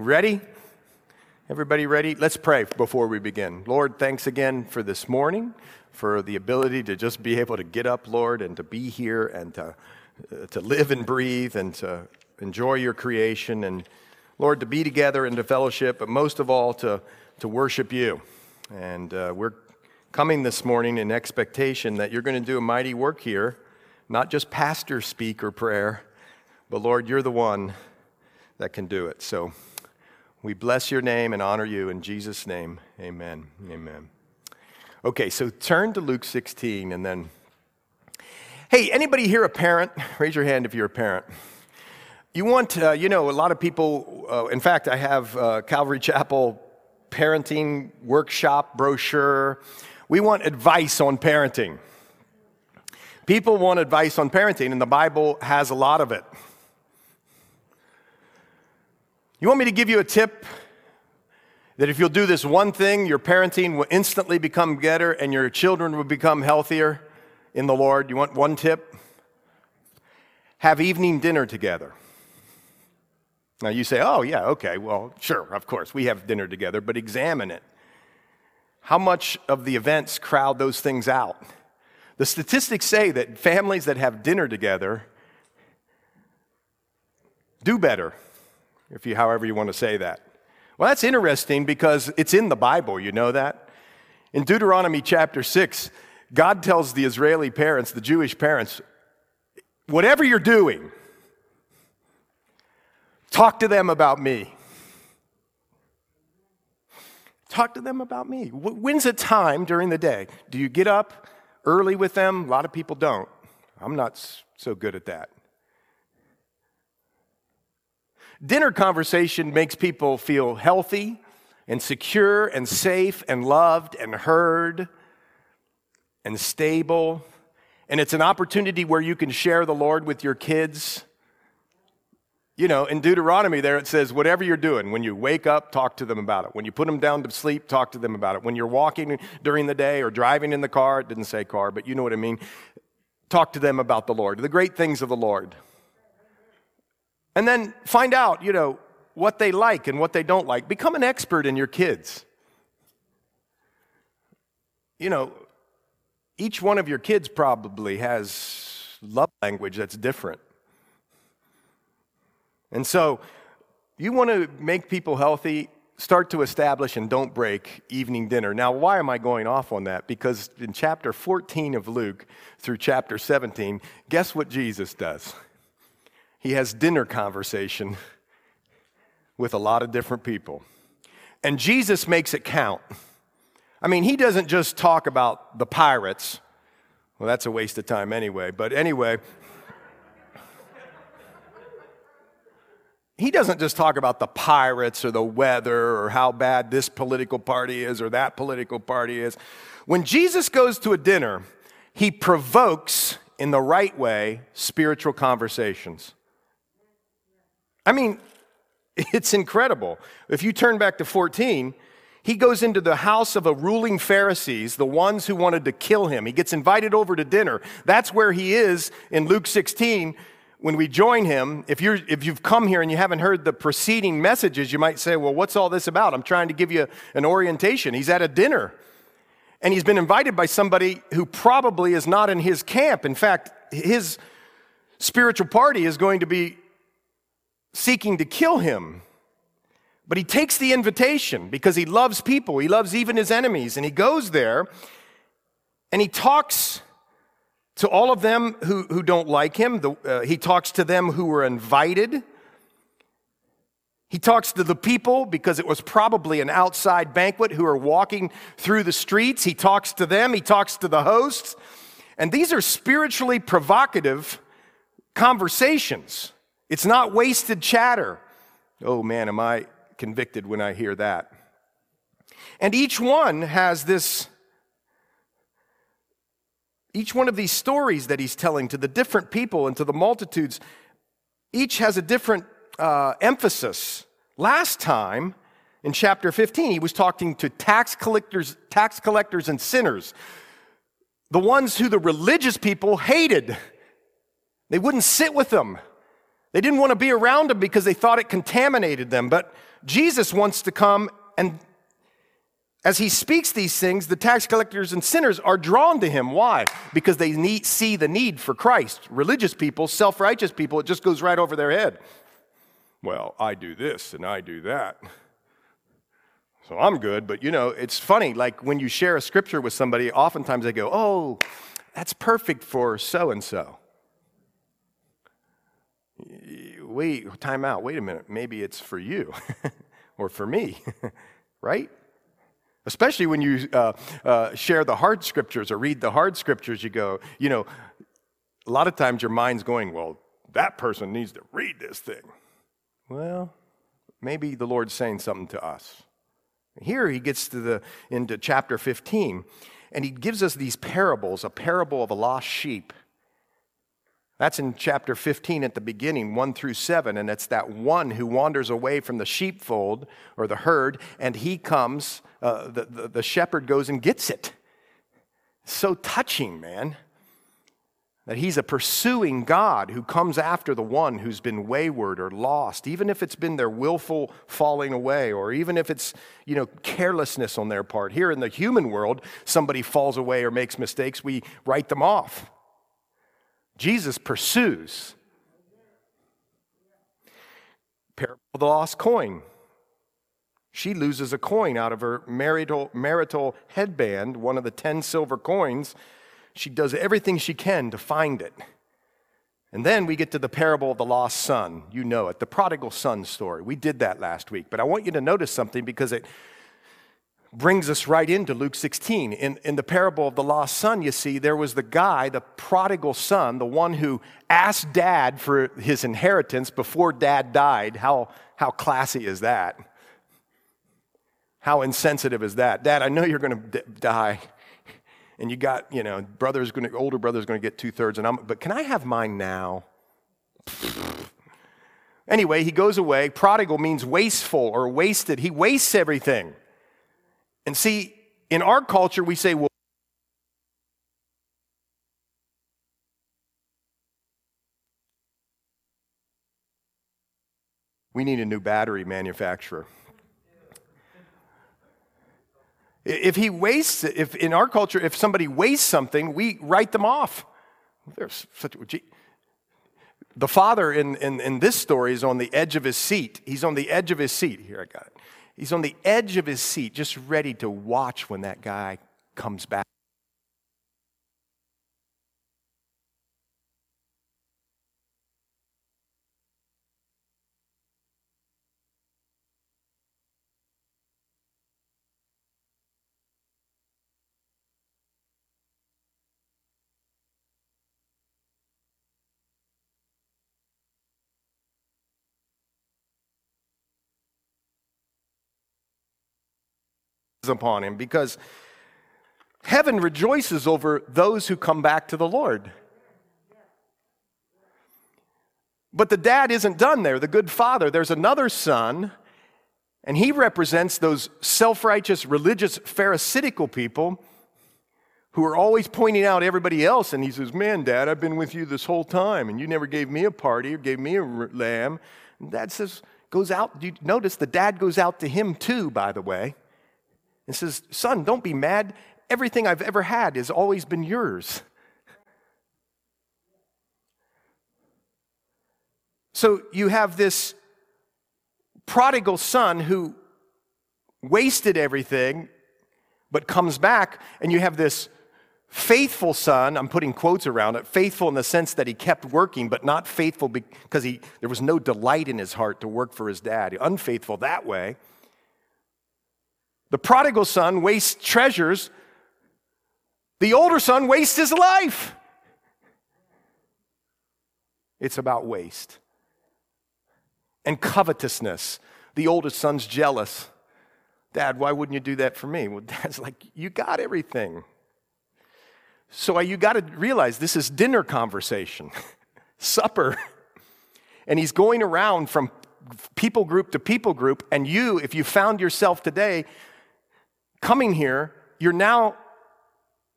Ready? Everybody ready? Let's pray before we begin. Lord, thanks again for this morning, for the ability to just be able to get up, Lord, and to be here and to, uh, to live and breathe and to enjoy your creation. And Lord, to be together and to fellowship, but most of all, to, to worship you. And uh, we're coming this morning in expectation that you're going to do a mighty work here, not just pastor speak or prayer, but Lord, you're the one that can do it. So we bless your name and honor you in Jesus' name. Amen. Amen. Okay, so turn to Luke 16 and then. Hey, anybody here a parent? Raise your hand if you're a parent. You want, uh, you know, a lot of people, uh, in fact, I have uh, Calvary Chapel parenting workshop brochure. We want advice on parenting. People want advice on parenting, and the Bible has a lot of it. You want me to give you a tip that if you'll do this one thing, your parenting will instantly become better and your children will become healthier in the Lord? You want one tip? Have evening dinner together. Now you say, oh, yeah, okay, well, sure, of course, we have dinner together, but examine it. How much of the events crowd those things out? The statistics say that families that have dinner together do better if you, however you want to say that. Well, that's interesting because it's in the Bible, you know that? In Deuteronomy chapter 6, God tells the Israeli parents, the Jewish parents, whatever you're doing, talk to them about me. Talk to them about me. When's a time during the day? Do you get up early with them? A lot of people don't. I'm not so good at that. Dinner conversation makes people feel healthy and secure and safe and loved and heard and stable. And it's an opportunity where you can share the Lord with your kids. You know, in Deuteronomy, there it says, whatever you're doing, when you wake up, talk to them about it. When you put them down to sleep, talk to them about it. When you're walking during the day or driving in the car, it didn't say car, but you know what I mean, talk to them about the Lord, the great things of the Lord. And then find out, you know, what they like and what they don't like. Become an expert in your kids. You know, each one of your kids probably has love language that's different. And so, you want to make people healthy, start to establish and don't break evening dinner. Now, why am I going off on that? Because in chapter 14 of Luke through chapter 17, guess what Jesus does? He has dinner conversation with a lot of different people. And Jesus makes it count. I mean, he doesn't just talk about the pirates. Well, that's a waste of time anyway. But anyway, he doesn't just talk about the pirates or the weather or how bad this political party is or that political party is. When Jesus goes to a dinner, he provokes, in the right way, spiritual conversations. I mean, it's incredible. If you turn back to 14, he goes into the house of a ruling Pharisees, the ones who wanted to kill him. He gets invited over to dinner. That's where he is in Luke 16 when we join him. If, you're, if you've come here and you haven't heard the preceding messages, you might say, Well, what's all this about? I'm trying to give you an orientation. He's at a dinner and he's been invited by somebody who probably is not in his camp. In fact, his spiritual party is going to be seeking to kill him. But he takes the invitation because he loves people, he loves even his enemies, and he goes there and he talks to all of them who, who don't like him. The, uh, he talks to them who were invited. He talks to the people because it was probably an outside banquet who are walking through the streets. He talks to them, he talks to the hosts. And these are spiritually provocative conversations. It's not wasted chatter. Oh man, am I convicted when I hear that. And each one has this, each one of these stories that he's telling to the different people and to the multitudes, each has a different uh, emphasis. Last time, in chapter 15, he was talking to tax collectors, tax collectors and sinners, the ones who the religious people hated. They wouldn't sit with them. They didn't want to be around him because they thought it contaminated them. But Jesus wants to come, and as he speaks these things, the tax collectors and sinners are drawn to him. Why? Because they need, see the need for Christ. Religious people, self righteous people, it just goes right over their head. Well, I do this and I do that. So I'm good, but you know, it's funny, like when you share a scripture with somebody, oftentimes they go, Oh, that's perfect for so and so wait, time out, wait a minute, maybe it's for you or for me, right? Especially when you uh, uh, share the hard scriptures or read the hard scriptures, you go, you know, a lot of times your mind's going, well, that person needs to read this thing. Well, maybe the Lord's saying something to us. Here he gets to the into chapter 15, and he gives us these parables, a parable of a lost sheep that's in chapter 15 at the beginning, 1 through 7. And it's that one who wanders away from the sheepfold or the herd, and he comes, uh, the, the, the shepherd goes and gets it. So touching, man. That he's a pursuing God who comes after the one who's been wayward or lost, even if it's been their willful falling away, or even if it's, you know, carelessness on their part. Here in the human world, somebody falls away or makes mistakes, we write them off. Jesus pursues. Parable of the lost coin. She loses a coin out of her marital, marital headband, one of the 10 silver coins. She does everything she can to find it. And then we get to the parable of the lost son. You know it, the prodigal son story. We did that last week. But I want you to notice something because it brings us right into Luke 16. In, in the parable of the lost son, you see, there was the guy, the prodigal son, the one who asked dad for his inheritance before dad died. How, how classy is that? How insensitive is that? Dad, I know you're going to d- die. And you got, you know, brother's going to, older brother's going to get two thirds, and I'm, but can I have mine now? Anyway, he goes away. Prodigal means wasteful or wasted. He wastes everything. And see, in our culture, we say, well, we need a new battery manufacturer. If he wastes, if in our culture, if somebody wastes something, we write them off. There's such a, the father in, in, in this story is on the edge of his seat. He's on the edge of his seat. Here, I got it. He's on the edge of his seat, just ready to watch when that guy comes back. Upon him because heaven rejoices over those who come back to the Lord. But the dad isn't done there, the good father. There's another son, and he represents those self righteous, religious, Pharisaical people who are always pointing out everybody else. And he says, Man, dad, I've been with you this whole time, and you never gave me a party or gave me a lamb. And dad says, goes out. Notice the dad goes out to him too, by the way and says, Son, don't be mad. Everything I've ever had has always been yours. So you have this prodigal son who wasted everything but comes back, and you have this faithful son i'm putting quotes around it faithful in the sense that he kept working but not faithful because he, there was no delight in his heart to work for his dad unfaithful that way the prodigal son wastes treasures. The older son wastes his life. It's about waste and covetousness. The oldest son's jealous. Dad, why wouldn't you do that for me? Well, dad's like, You got everything. So you got to realize this is dinner conversation, supper. And he's going around from people group to people group. And you, if you found yourself today coming here, you're now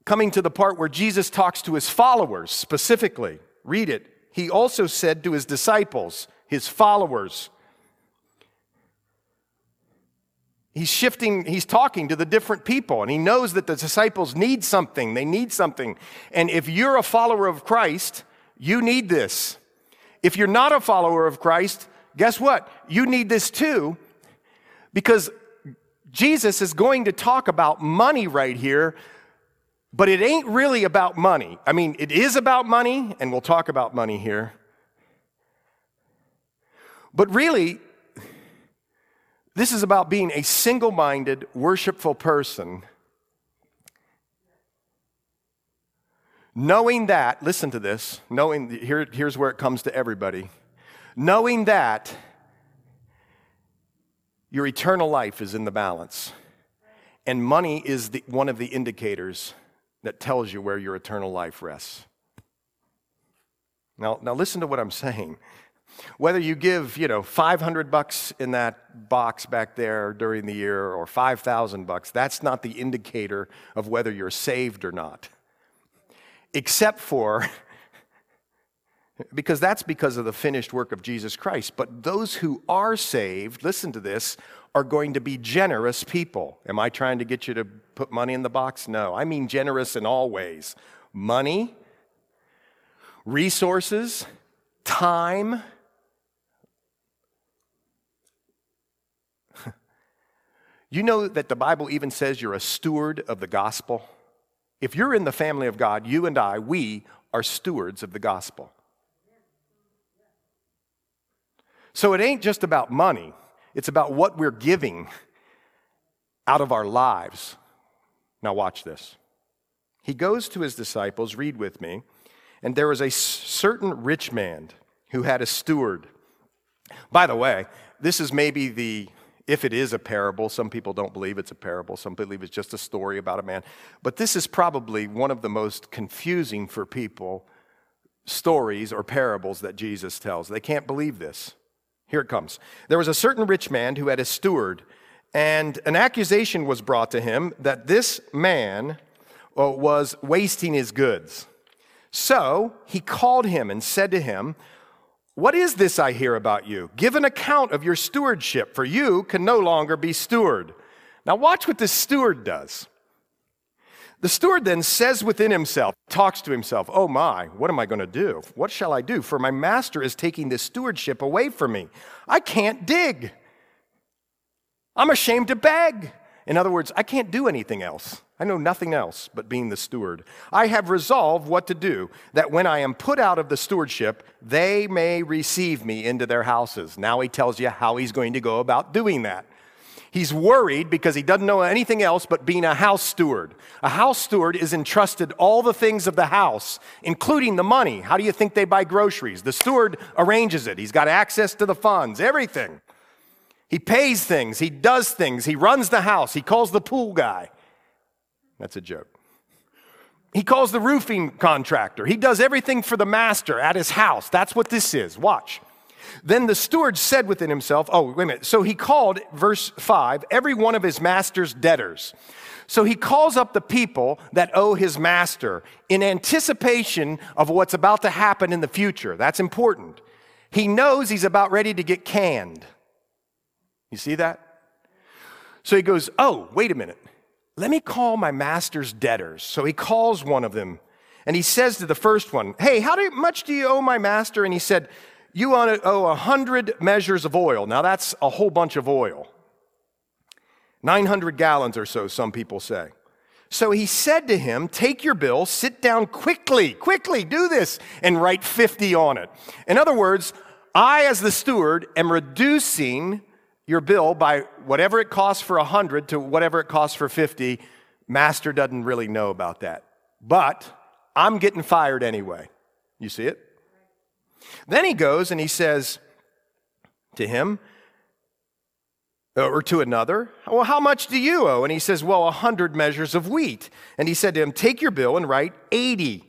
coming to the part where Jesus talks to his followers specifically. Read it. he also said to his disciples, his followers, He's shifting, he's talking to the different people, and he knows that the disciples need something. They need something. And if you're a follower of Christ, you need this. If you're not a follower of Christ, guess what? You need this too, because Jesus is going to talk about money right here, but it ain't really about money. I mean, it is about money, and we'll talk about money here. But really, this is about being a single minded, worshipful person. Knowing that, listen to this, knowing, here, here's where it comes to everybody. Knowing that your eternal life is in the balance, and money is the, one of the indicators that tells you where your eternal life rests. Now, now listen to what I'm saying. Whether you give, you know, 500 bucks in that box back there during the year or 5,000 bucks, that's not the indicator of whether you're saved or not. Except for because that's because of the finished work of Jesus Christ. But those who are saved, listen to this, are going to be generous people. Am I trying to get you to put money in the box? No, I mean generous in all ways money, resources, time, You know that the Bible even says you're a steward of the gospel? If you're in the family of God, you and I, we are stewards of the gospel. So it ain't just about money, it's about what we're giving out of our lives. Now, watch this. He goes to his disciples, read with me, and there was a certain rich man who had a steward. By the way, this is maybe the if it is a parable, some people don't believe it's a parable, some believe it's just a story about a man. But this is probably one of the most confusing for people stories or parables that Jesus tells. They can't believe this. Here it comes. There was a certain rich man who had a steward, and an accusation was brought to him that this man uh, was wasting his goods. So he called him and said to him, what is this I hear about you? Give an account of your stewardship, for you can no longer be steward. Now, watch what this steward does. The steward then says within himself, talks to himself, Oh my, what am I going to do? What shall I do? For my master is taking this stewardship away from me. I can't dig. I'm ashamed to beg. In other words, I can't do anything else. I know nothing else but being the steward. I have resolved what to do, that when I am put out of the stewardship, they may receive me into their houses. Now he tells you how he's going to go about doing that. He's worried because he doesn't know anything else but being a house steward. A house steward is entrusted all the things of the house, including the money. How do you think they buy groceries? The steward arranges it, he's got access to the funds, everything. He pays things, he does things, he runs the house, he calls the pool guy. That's a joke. He calls the roofing contractor. He does everything for the master at his house. That's what this is. Watch. Then the steward said within himself, Oh, wait a minute. So he called, verse 5, every one of his master's debtors. So he calls up the people that owe his master in anticipation of what's about to happen in the future. That's important. He knows he's about ready to get canned. You see that? So he goes, Oh, wait a minute. Let me call my master's debtors. So he calls one of them and he says to the first one, Hey, how much do you owe my master? And he said, You owe a hundred measures of oil. Now that's a whole bunch of oil. 900 gallons or so, some people say. So he said to him, Take your bill, sit down quickly, quickly, do this, and write 50 on it. In other words, I, as the steward, am reducing your bill by whatever it costs for 100 to whatever it costs for 50. Master doesn't really know about that. But I'm getting fired anyway. You see it? Then he goes and he says to him, or to another, Well, how much do you owe? And he says, Well, a hundred measures of wheat. And he said to him, Take your bill and write 80.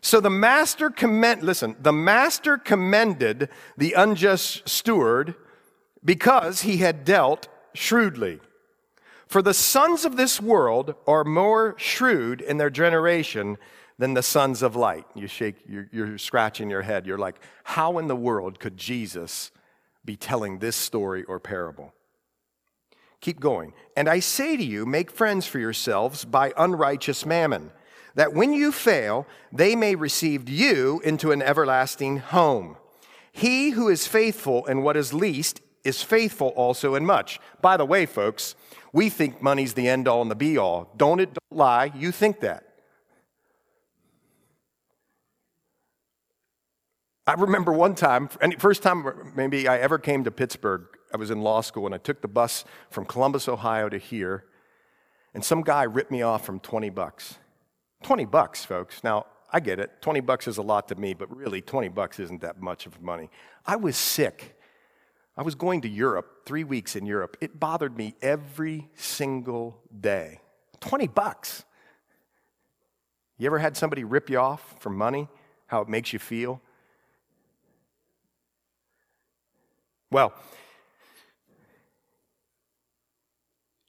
So the master commend, listen, the master commended the unjust steward because he had dealt shrewdly. For the sons of this world are more shrewd in their generation than the sons of light. You shake, you're, you're scratching your head. You're like, how in the world could Jesus be telling this story or parable? Keep going. And I say to you, make friends for yourselves by unrighteous mammon, that when you fail, they may receive you into an everlasting home. He who is faithful in what is least is faithful also in much. By the way, folks, we think money's the end all and the be all. Don't it don't lie, you think that. I remember one time, first time maybe I ever came to Pittsburgh, I was in law school and I took the bus from Columbus, Ohio to here, and some guy ripped me off from 20 bucks. 20 bucks, folks. Now, I get it. 20 bucks is a lot to me, but really, 20 bucks isn't that much of money. I was sick. I was going to Europe, three weeks in Europe. It bothered me every single day. 20 bucks. You ever had somebody rip you off for money? How it makes you feel? Well,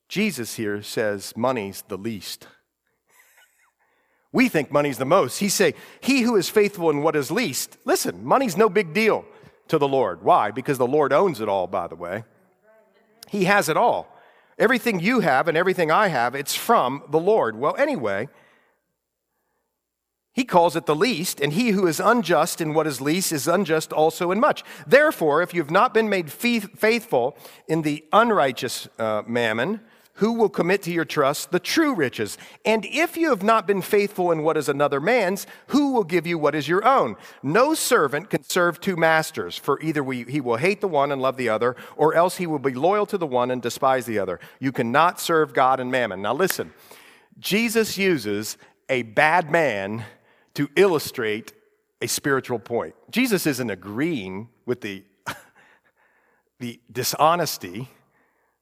Jesus here says money's the least. We think money's the most. He say, "He who is faithful in what is least." Listen, money's no big deal to the Lord. Why? Because the Lord owns it all, by the way. He has it all. Everything you have and everything I have, it's from the Lord. Well, anyway, he calls it the least, and he who is unjust in what is least is unjust also in much. Therefore, if you have not been made faithful in the unrighteous uh, mammon, who will commit to your trust the true riches? And if you have not been faithful in what is another man's, who will give you what is your own? No servant can serve two masters, for either we, he will hate the one and love the other, or else he will be loyal to the one and despise the other. You cannot serve God and mammon. Now, listen, Jesus uses a bad man to illustrate a spiritual point. Jesus isn't agreeing with the, the dishonesty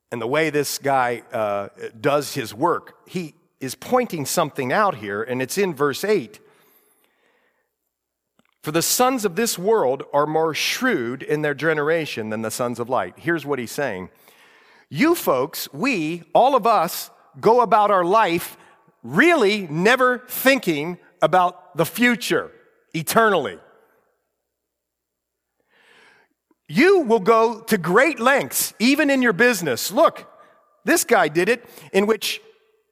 and the way this guy uh, does his work. He is pointing something out here, and it's in verse 8. For the sons of this world are more shrewd in their generation than the sons of light. Here's what he's saying You folks, we, all of us, go about our life really never thinking about the future eternally. You will go to great lengths, even in your business. Look, this guy did it, in which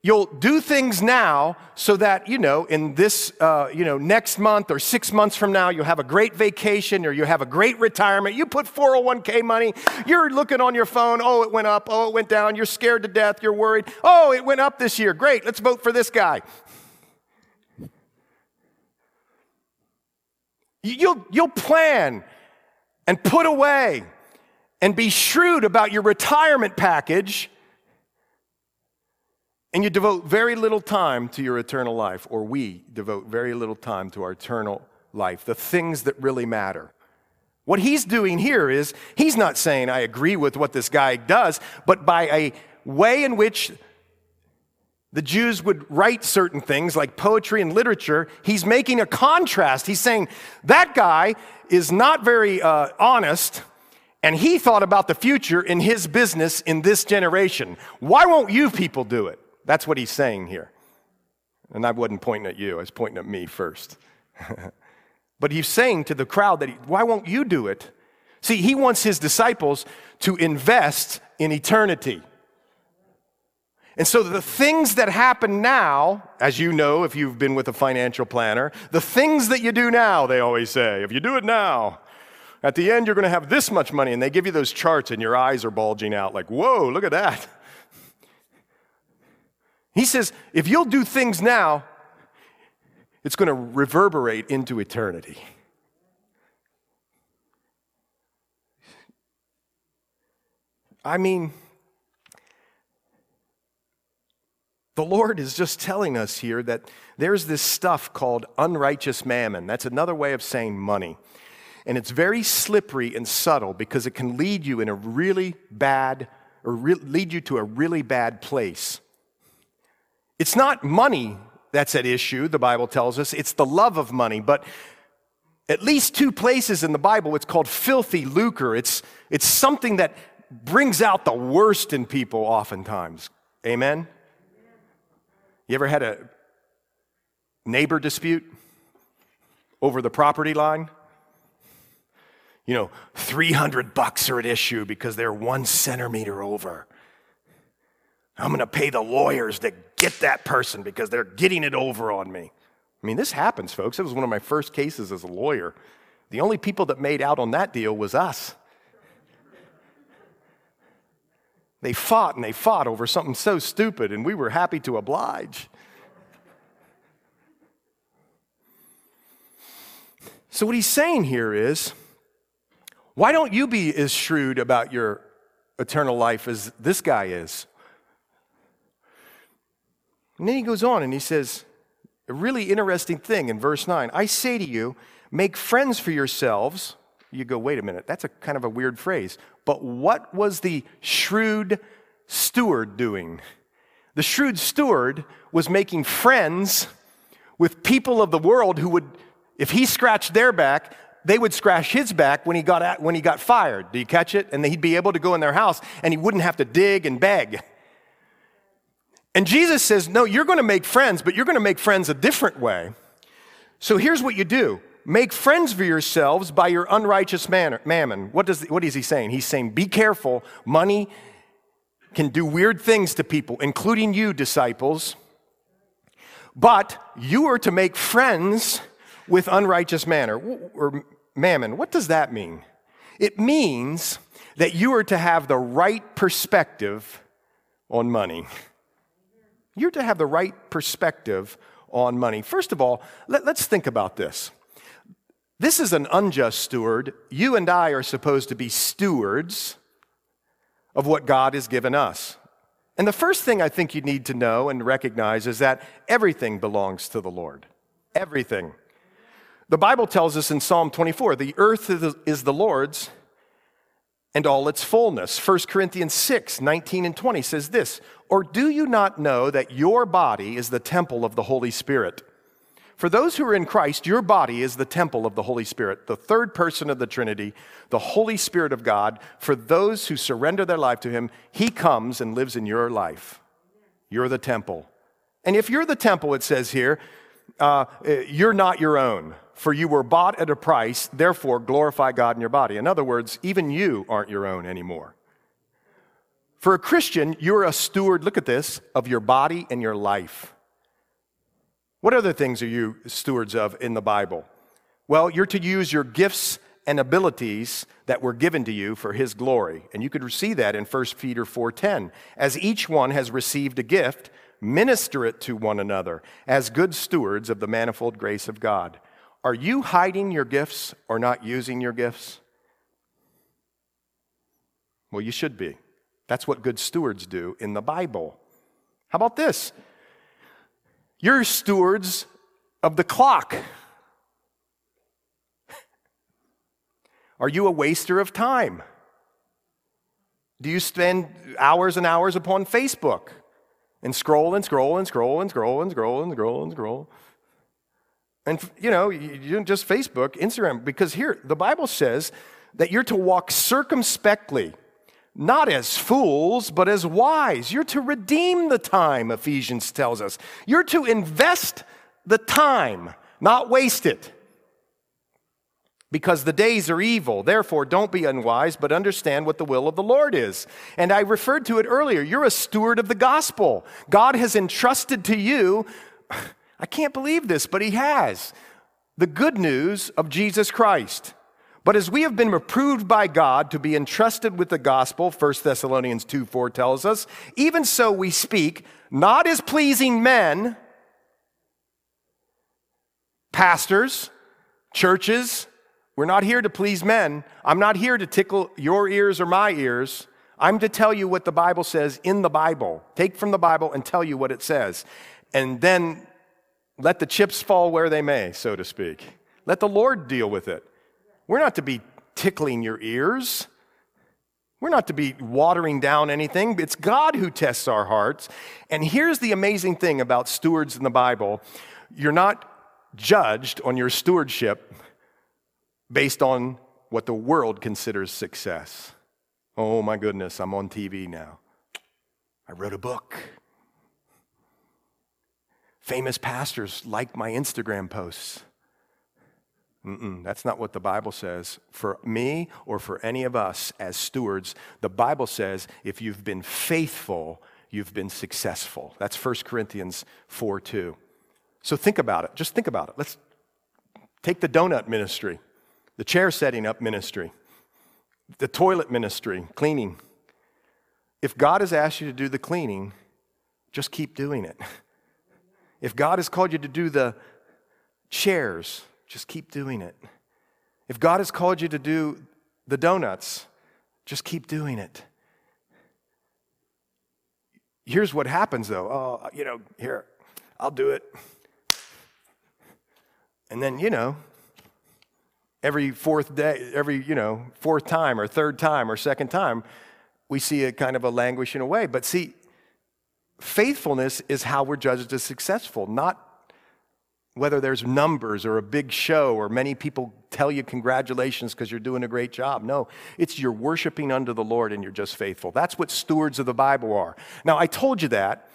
you'll do things now so that you know in this uh, you know next month or six months from now you'll have a great vacation or you have a great retirement. You put 401k money. You're looking on your phone. Oh it went up. Oh it went down. You're scared to death. You're worried. Oh it went up this year. Great. Let's vote for this guy You'll, you'll plan and put away and be shrewd about your retirement package, and you devote very little time to your eternal life, or we devote very little time to our eternal life, the things that really matter. What he's doing here is he's not saying, I agree with what this guy does, but by a way in which the Jews would write certain things like poetry and literature. He's making a contrast. He's saying that guy is not very uh, honest, and he thought about the future in his business in this generation. Why won't you people do it? That's what he's saying here. And I wasn't pointing at you, I was pointing at me first. but he's saying to the crowd that, he, why won't you do it? See, he wants his disciples to invest in eternity. And so the things that happen now, as you know if you've been with a financial planner, the things that you do now, they always say, if you do it now, at the end you're going to have this much money. And they give you those charts and your eyes are bulging out like, whoa, look at that. He says, if you'll do things now, it's going to reverberate into eternity. I mean, The Lord is just telling us here that there's this stuff called unrighteous mammon. That's another way of saying money. And it's very slippery and subtle because it can lead you in a really bad, or re- lead you to a really bad place. It's not money that's at issue, the Bible tells us, it's the love of money. But at least two places in the Bible, it's called filthy lucre. It's, it's something that brings out the worst in people oftentimes. Amen? You ever had a neighbor dispute over the property line. You know, 300 bucks are at issue because they're one centimeter over. I'm going to pay the lawyers to get that person because they're getting it over on me. I mean, this happens, folks. It was one of my first cases as a lawyer. The only people that made out on that deal was us. They fought and they fought over something so stupid, and we were happy to oblige. So, what he's saying here is why don't you be as shrewd about your eternal life as this guy is? And then he goes on and he says, a really interesting thing in verse 9 I say to you, make friends for yourselves. You go, wait a minute, that's a kind of a weird phrase. But what was the shrewd steward doing? The shrewd steward was making friends with people of the world who would if he scratched their back, they would scratch his back when he got, at, when he got fired. Do you catch it? And he'd be able to go in their house and he wouldn't have to dig and beg. And Jesus says, No, you're going to make friends, but you're going to make friends a different way. So here's what you do make friends for yourselves by your unrighteous manner, mammon. What, does, what is he saying? He's saying, Be careful. Money can do weird things to people, including you, disciples. But you are to make friends with unrighteous manner or mammon. What does that mean? It means that you are to have the right perspective on money. You're to have the right perspective on money. First of all, let, us think about this. This is an unjust steward. You and I are supposed to be stewards of what God has given us. And the first thing I think you need to know and recognize is that everything belongs to the Lord. Everything. The Bible tells us in Psalm 24 the earth is the Lord's and all its fullness. 1 Corinthians 6 19 and 20 says this Or do you not know that your body is the temple of the Holy Spirit? For those who are in Christ, your body is the temple of the Holy Spirit, the third person of the Trinity, the Holy Spirit of God. For those who surrender their life to Him, He comes and lives in your life. You're the temple. And if you're the temple, it says here, uh, you're not your own for you were bought at a price, therefore glorify God in your body. In other words, even you aren't your own anymore. For a Christian, you're a steward, look at this, of your body and your life. What other things are you stewards of in the Bible? Well, you're to use your gifts and abilities that were given to you for his glory. And you could see that in 1 Peter 4:10. As each one has received a gift, minister it to one another as good stewards of the manifold grace of God. Are you hiding your gifts or not using your gifts? Well, you should be. That's what good stewards do in the Bible. How about this? You're stewards of the clock. Are you a waster of time? Do you spend hours and hours upon Facebook and scroll and scroll and scroll and scroll and scroll and scroll and scroll? And, you know, you don't just Facebook, Instagram, because here, the Bible says that you're to walk circumspectly, not as fools, but as wise. You're to redeem the time, Ephesians tells us. You're to invest the time, not waste it. Because the days are evil. Therefore, don't be unwise, but understand what the will of the Lord is. And I referred to it earlier. You're a steward of the gospel. God has entrusted to you I can't believe this, but he has. The good news of Jesus Christ. But as we have been approved by God to be entrusted with the gospel, 1 Thessalonians 2 4 tells us, even so we speak, not as pleasing men, pastors, churches. We're not here to please men. I'm not here to tickle your ears or my ears. I'm to tell you what the Bible says in the Bible. Take from the Bible and tell you what it says. And then let the chips fall where they may, so to speak. Let the Lord deal with it. We're not to be tickling your ears. We're not to be watering down anything. It's God who tests our hearts. And here's the amazing thing about stewards in the Bible you're not judged on your stewardship based on what the world considers success. Oh my goodness, I'm on TV now. I wrote a book. famous pastors like my Instagram posts. Mm-mm, that's not what the Bible says. For me or for any of us as stewards, the Bible says if you've been faithful, you've been successful. That's 1 Corinthians 4 2. So think about it. Just think about it. Let's take the donut ministry, the chair setting up ministry, the toilet ministry, cleaning. If God has asked you to do the cleaning, just keep doing it. If God has called you to do the chairs, just keep doing it. If God has called you to do the donuts, just keep doing it. Here's what happens though. Oh, you know, here, I'll do it. And then, you know, every fourth day, every, you know, fourth time or third time or second time, we see a kind of a languishing away. But see, faithfulness is how we're judged as successful, not whether there's numbers or a big show or many people tell you congratulations because you're doing a great job. No, it's you're worshiping unto the Lord and you're just faithful. That's what stewards of the Bible are. Now, I told you that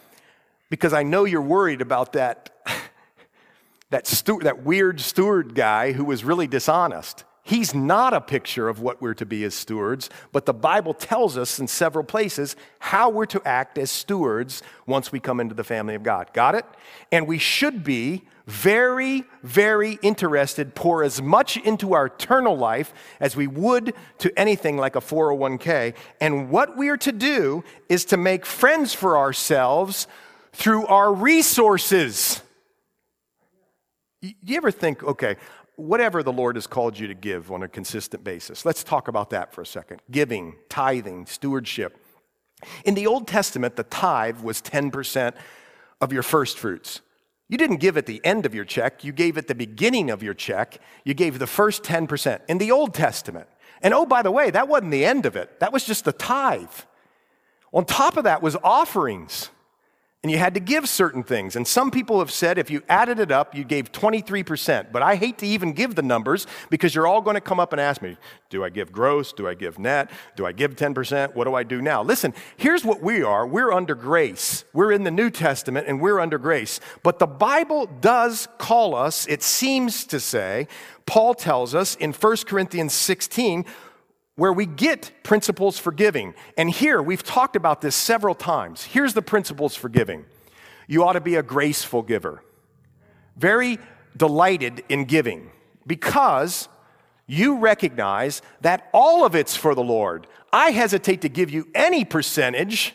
because I know you're worried about that, that, that weird steward guy who was really dishonest. He's not a picture of what we're to be as stewards, but the Bible tells us in several places how we're to act as stewards once we come into the family of God. Got it? And we should be very, very interested, pour as much into our eternal life as we would to anything like a 401k. And what we are to do is to make friends for ourselves through our resources. You ever think, okay, whatever the Lord has called you to give on a consistent basis. Let's talk about that for a second. Giving, tithing, stewardship. In the Old Testament, the tithe was 10% of your first fruits. You didn't give at the end of your check, you gave at the beginning of your check. You gave the first 10% in the Old Testament. And oh, by the way, that wasn't the end of it, that was just the tithe. On top of that was offerings and you had to give certain things. And some people have said if you added it up, you gave 23%. But I hate to even give the numbers because you're all going to come up and ask me, do I give gross? Do I give net? Do I give 10%? What do I do now? Listen, here's what we are we're under grace. We're in the New Testament and we're under grace. But the Bible does call us, it seems to say, Paul tells us in 1 Corinthians 16, where we get principles for giving. And here, we've talked about this several times. Here's the principles for giving you ought to be a graceful giver, very delighted in giving, because you recognize that all of it's for the Lord. I hesitate to give you any percentage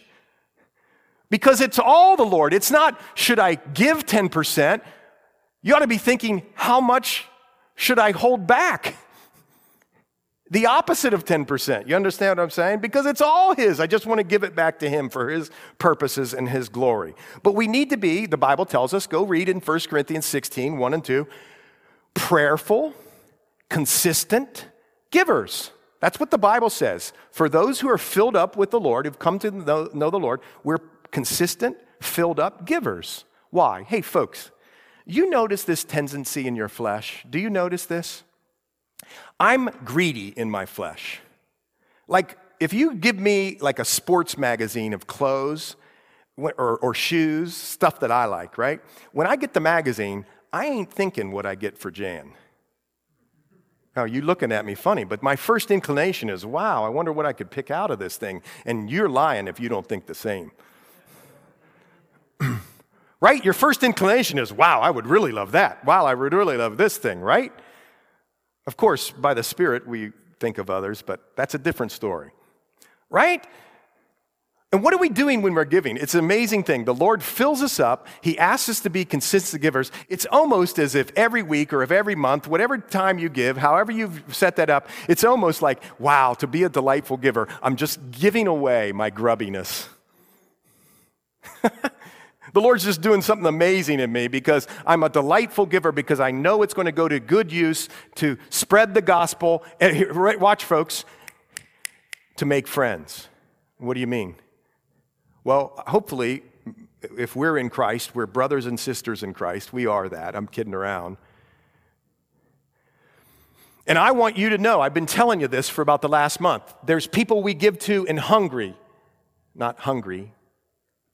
because it's all the Lord. It's not, should I give 10%? You ought to be thinking, how much should I hold back? The opposite of 10%. You understand what I'm saying? Because it's all His. I just want to give it back to Him for His purposes and His glory. But we need to be, the Bible tells us, go read in 1 Corinthians 16, 1 and 2, prayerful, consistent givers. That's what the Bible says. For those who are filled up with the Lord, who've come to know, know the Lord, we're consistent, filled up givers. Why? Hey, folks, you notice this tendency in your flesh? Do you notice this? I'm greedy in my flesh. Like, if you give me like a sports magazine of clothes or, or shoes, stuff that I like, right? When I get the magazine, I ain't thinking what I get for Jan. Now, you looking at me funny, but my first inclination is, wow, I wonder what I could pick out of this thing. And you're lying if you don't think the same. right? Your first inclination is, wow, I would really love that. Wow, I would really love this thing, right? Of course, by the Spirit, we think of others, but that's a different story, right? And what are we doing when we're giving? It's an amazing thing. The Lord fills us up. He asks us to be consistent givers. It's almost as if every week or if every month, whatever time you give, however you've set that up, it's almost like, wow, to be a delightful giver, I'm just giving away my grubbiness. The Lord's just doing something amazing in me because I'm a delightful giver because I know it's going to go to good use to spread the gospel. And watch, folks, to make friends. What do you mean? Well, hopefully, if we're in Christ, we're brothers and sisters in Christ. We are that. I'm kidding around. And I want you to know, I've been telling you this for about the last month. There's people we give to in Hungary, not hungry,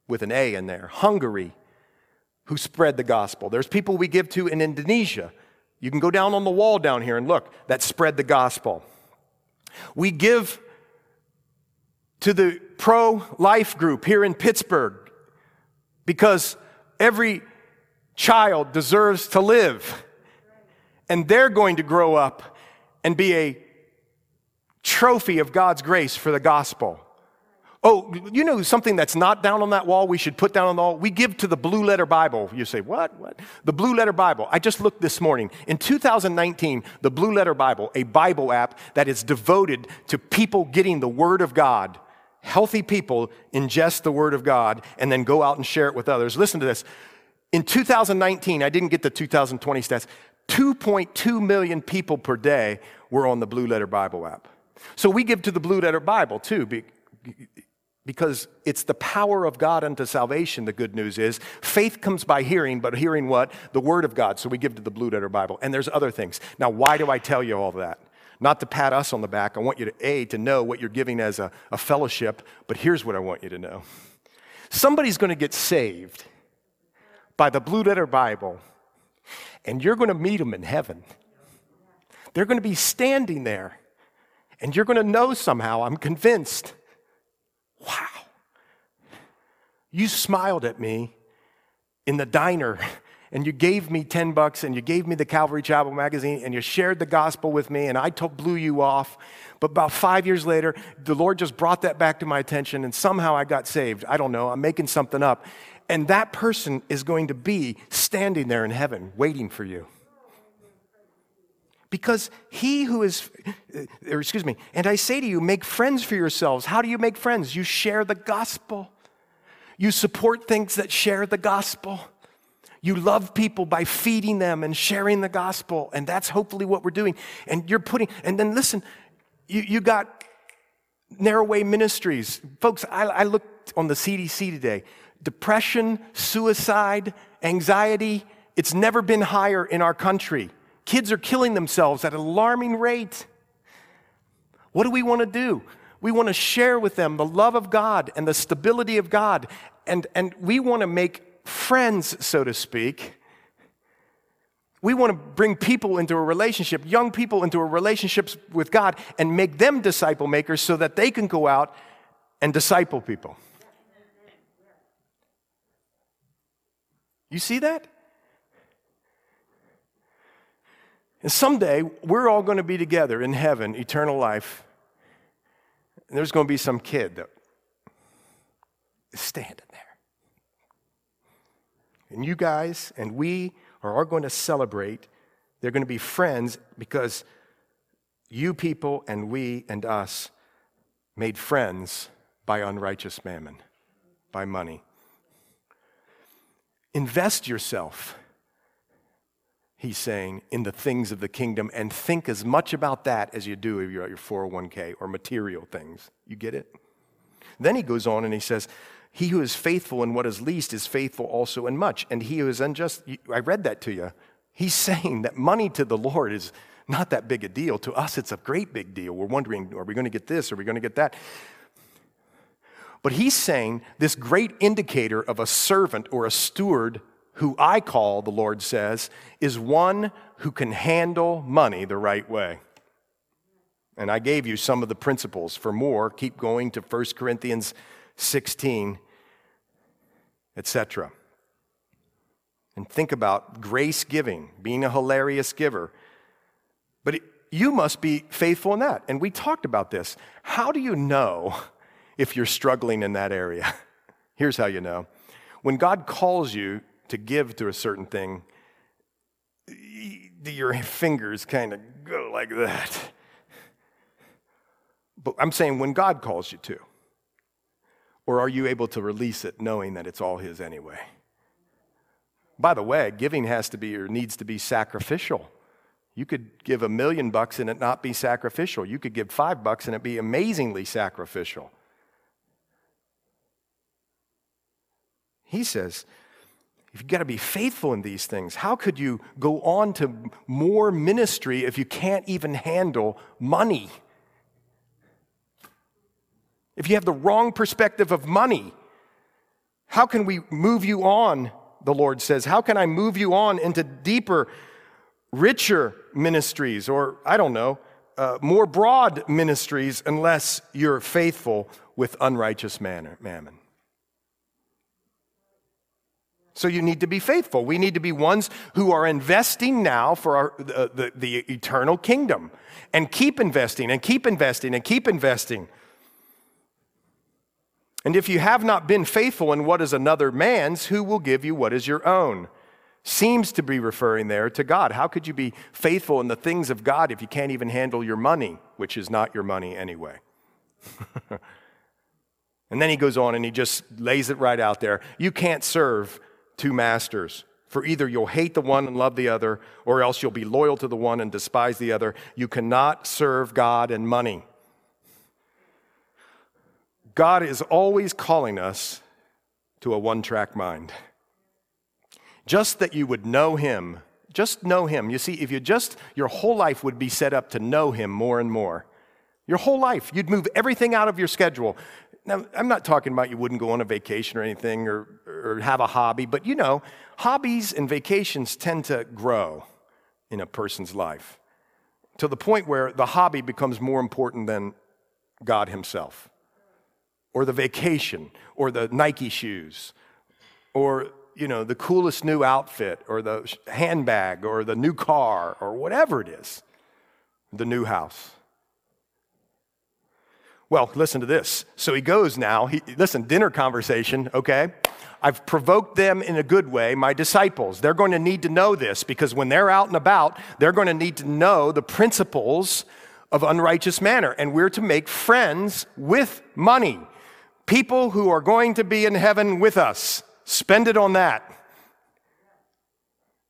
with an A in there, Hungary. who spread the gospel. There's people we give to in Indonesia. You can go down on the wall down here and look that spread the gospel. We give to the pro life group here in Pittsburgh because every child deserves to live. And they're going to grow up and be a trophy of God's grace for the gospel. Oh, you know something that's not down on that wall we should put down on the wall? We give to the Blue Letter Bible. You say, what? What? The Blue Letter Bible. I just looked this morning. In 2019, the Blue Letter Bible, a Bible app that is devoted to people getting the Word of God. Healthy people ingest the Word of God and then go out and share it with others. Listen to this. In 2019, I didn't get the 2020 stats, 2.2 million people per day were on the Blue Letter Bible app. So we give to the Blue Letter Bible too because it's the power of God unto salvation, the good news is. Faith comes by hearing, but hearing what? The Word of God. So we give to the Blue Letter Bible. And there's other things. Now, why do I tell you all that? Not to pat us on the back. I want you to, A, to know what you're giving as a, a fellowship, but here's what I want you to know somebody's going to get saved by the Blue Letter Bible, and you're going to meet them in heaven. They're going to be standing there, and you're going to know somehow, I'm convinced Wow. You smiled at me in the diner and you gave me 10 bucks and you gave me the Calvary Chapel magazine and you shared the gospel with me and I blew you off. But about five years later, the Lord just brought that back to my attention and somehow I got saved. I don't know, I'm making something up. And that person is going to be standing there in heaven waiting for you. Because he who is, or excuse me, and I say to you, make friends for yourselves. How do you make friends? You share the gospel. You support things that share the gospel. You love people by feeding them and sharing the gospel. And that's hopefully what we're doing. And you're putting, and then listen, you, you got Narrowway Ministries. Folks, I, I looked on the CDC today. Depression, suicide, anxiety, it's never been higher in our country. Kids are killing themselves at an alarming rate. What do we want to do? We want to share with them the love of God and the stability of God. And, and we want to make friends, so to speak. We want to bring people into a relationship, young people into a relationship with God, and make them disciple makers so that they can go out and disciple people. You see that? And someday, we're all going to be together in heaven, eternal life. And there's going to be some kid that is standing there. And you guys and we are all going to celebrate. They're going to be friends because you people and we and us made friends by unrighteous mammon, by money. Invest yourself he's saying, in the things of the kingdom and think as much about that as you do if you're at your 401k or material things. You get it? Then he goes on and he says, He who is faithful in what is least is faithful also in much. And he who is unjust, I read that to you. He's saying that money to the Lord is not that big a deal. To us, it's a great big deal. We're wondering, are we going to get this? Are we going to get that? But he's saying this great indicator of a servant or a steward who I call, the Lord says, is one who can handle money the right way. And I gave you some of the principles. For more, keep going to 1 Corinthians 16, etc. And think about grace giving, being a hilarious giver. But it, you must be faithful in that. And we talked about this. How do you know if you're struggling in that area? Here's how you know. When God calls you to give to a certain thing, do your fingers kind of go like that. But I'm saying when God calls you to, or are you able to release it knowing that it's all His anyway? By the way, giving has to be or needs to be sacrificial. You could give a million bucks and it not be sacrificial. You could give five bucks and it be amazingly sacrificial. He says, If you've got to be faithful in these things. How could you go on to more ministry if you can't even handle money? If you have the wrong perspective of money, how can we move you on the Lord says. How can I move you on into deeper, richer ministries, or I don't know, uh, more broad ministries, unless you're faithful with unrighteous manner, mammon? So you need to be faithful. We need to be ones who are investing now for our, the, the, the eternal kingdom and keep investing and keep investing and keep investing. And if you have not been faithful in what is another man's, who will give you what is your own? Seems to be referring there to God. How could you be faithful in the things of God if you can't even handle your money, which is not your money anyway? and then he goes on and he just lays it right out there. You can't serve two masters. For either you'll hate the one and love the other, or else you'll be loyal to the one and despise the other. You cannot serve God and money. God is always calling us to a one track mind. Just that you would know Him, just know Him. You see, if you just, your whole life would be set up to know Him more and more. Your whole life, you'd move everything out of your schedule. Now, I'm not talking about you wouldn't go on a vacation or anything or, or have a hobby, but you know, hobbies and vacations tend to grow in a person's life to the point where the hobby becomes more important than God Himself, or the vacation, or the Nike shoes, or you know, the coolest new outfit, or the handbag, or the new car, or whatever it is, the new house. Well, listen to this. So he goes now. He, listen, dinner conversation, okay? I've provoked them in a good way, my disciples. They're going to need to know this because when they're out and about, they're going to need to know the principles of unrighteous manner. And we're to make friends with money. People who are going to be in heaven with us. Spend it on that.